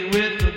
with the